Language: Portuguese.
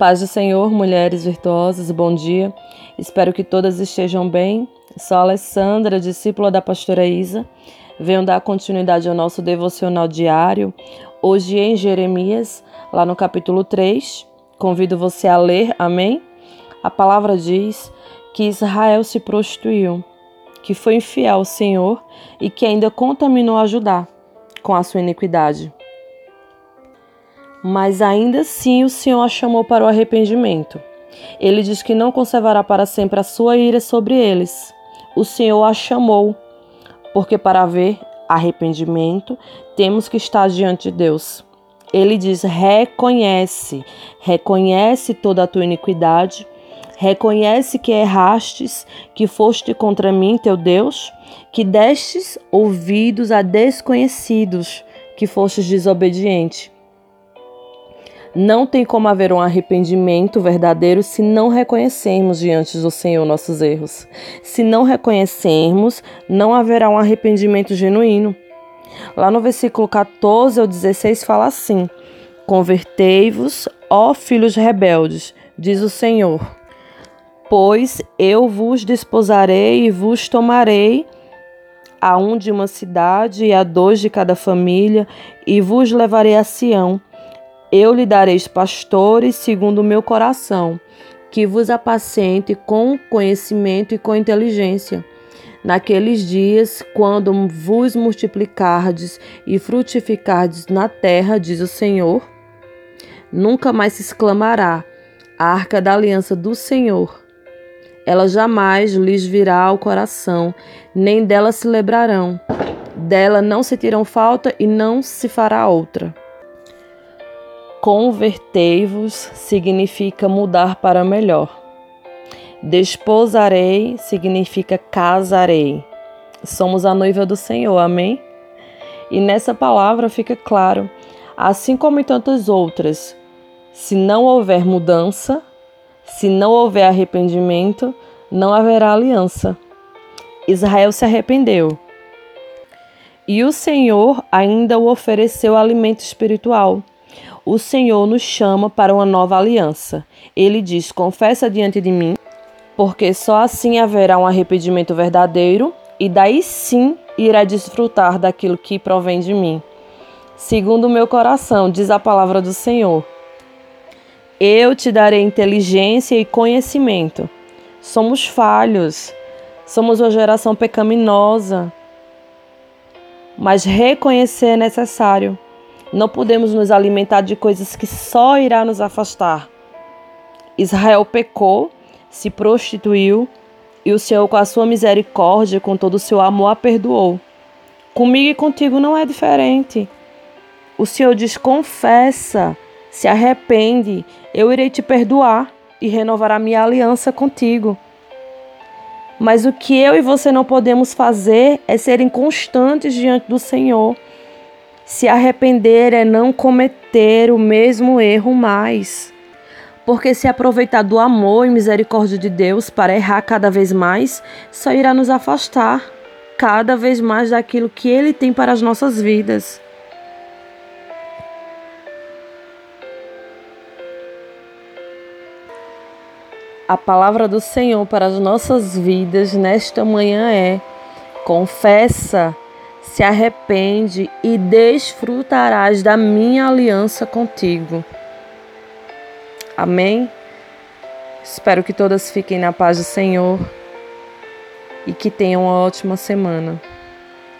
Paz do Senhor, mulheres virtuosas, bom dia. Espero que todas estejam bem. Sou Alessandra, discípula da pastora Isa. Venho dar continuidade ao nosso devocional diário, hoje em Jeremias, lá no capítulo 3. Convido você a ler, amém? A palavra diz que Israel se prostituiu, que foi infiel ao Senhor e que ainda contaminou a Judá com a sua iniquidade. Mas ainda assim o Senhor a chamou para o arrependimento. Ele diz que não conservará para sempre a sua ira sobre eles. O Senhor a chamou, porque para haver arrependimento temos que estar diante de Deus. Ele diz: reconhece, reconhece toda a tua iniquidade, reconhece que errastes, que foste contra mim, teu Deus, que destes ouvidos a desconhecidos, que fostes desobediente. Não tem como haver um arrependimento verdadeiro se não reconhecermos diante do Senhor nossos erros. Se não reconhecermos, não haverá um arrependimento genuíno. Lá no versículo 14 ao 16 fala assim: Convertei-vos, ó filhos rebeldes, diz o Senhor. Pois eu vos desposarei e vos tomarei a um de uma cidade e a dois de cada família, e vos levarei a Sião eu lhe dareis pastores segundo o meu coração, que vos apacente com conhecimento e com inteligência. Naqueles dias, quando vos multiplicardes e frutificardes na terra, diz o Senhor, nunca mais se exclamará a arca da aliança do Senhor. Ela jamais lhes virá ao coração, nem dela se lembrarão. Dela não se tiram falta e não se fará outra. Convertei-vos significa mudar para melhor. Desposarei significa casarei. Somos a noiva do Senhor, amém? E nessa palavra fica claro, assim como em tantas outras, se não houver mudança, se não houver arrependimento, não haverá aliança. Israel se arrependeu. E o Senhor ainda o ofereceu alimento espiritual o Senhor nos chama para uma nova aliança. Ele diz: Confessa diante de mim, porque só assim haverá um arrependimento verdadeiro, e daí sim irá desfrutar daquilo que provém de mim. Segundo o meu coração, diz a palavra do Senhor. Eu te darei inteligência e conhecimento. Somos falhos, somos uma geração pecaminosa, mas reconhecer é necessário. Não podemos nos alimentar de coisas que só irá nos afastar. Israel pecou, se prostituiu, e o Senhor, com a sua misericórdia, com todo o seu amor, a perdoou. Comigo e contigo não é diferente. O Senhor diz: confessa, se arrepende, eu irei te perdoar e renovar a minha aliança contigo. Mas o que eu e você não podemos fazer é ser inconstantes diante do Senhor se arrepender é não cometer o mesmo erro mais. Porque se aproveitar do amor e misericórdia de Deus para errar cada vez mais, só irá nos afastar cada vez mais daquilo que Ele tem para as nossas vidas. A palavra do Senhor para as nossas vidas nesta manhã é: confessa se arrepende e desfrutarás da minha aliança contigo. Amém? Espero que todas fiquem na paz do Senhor e que tenham uma ótima semana.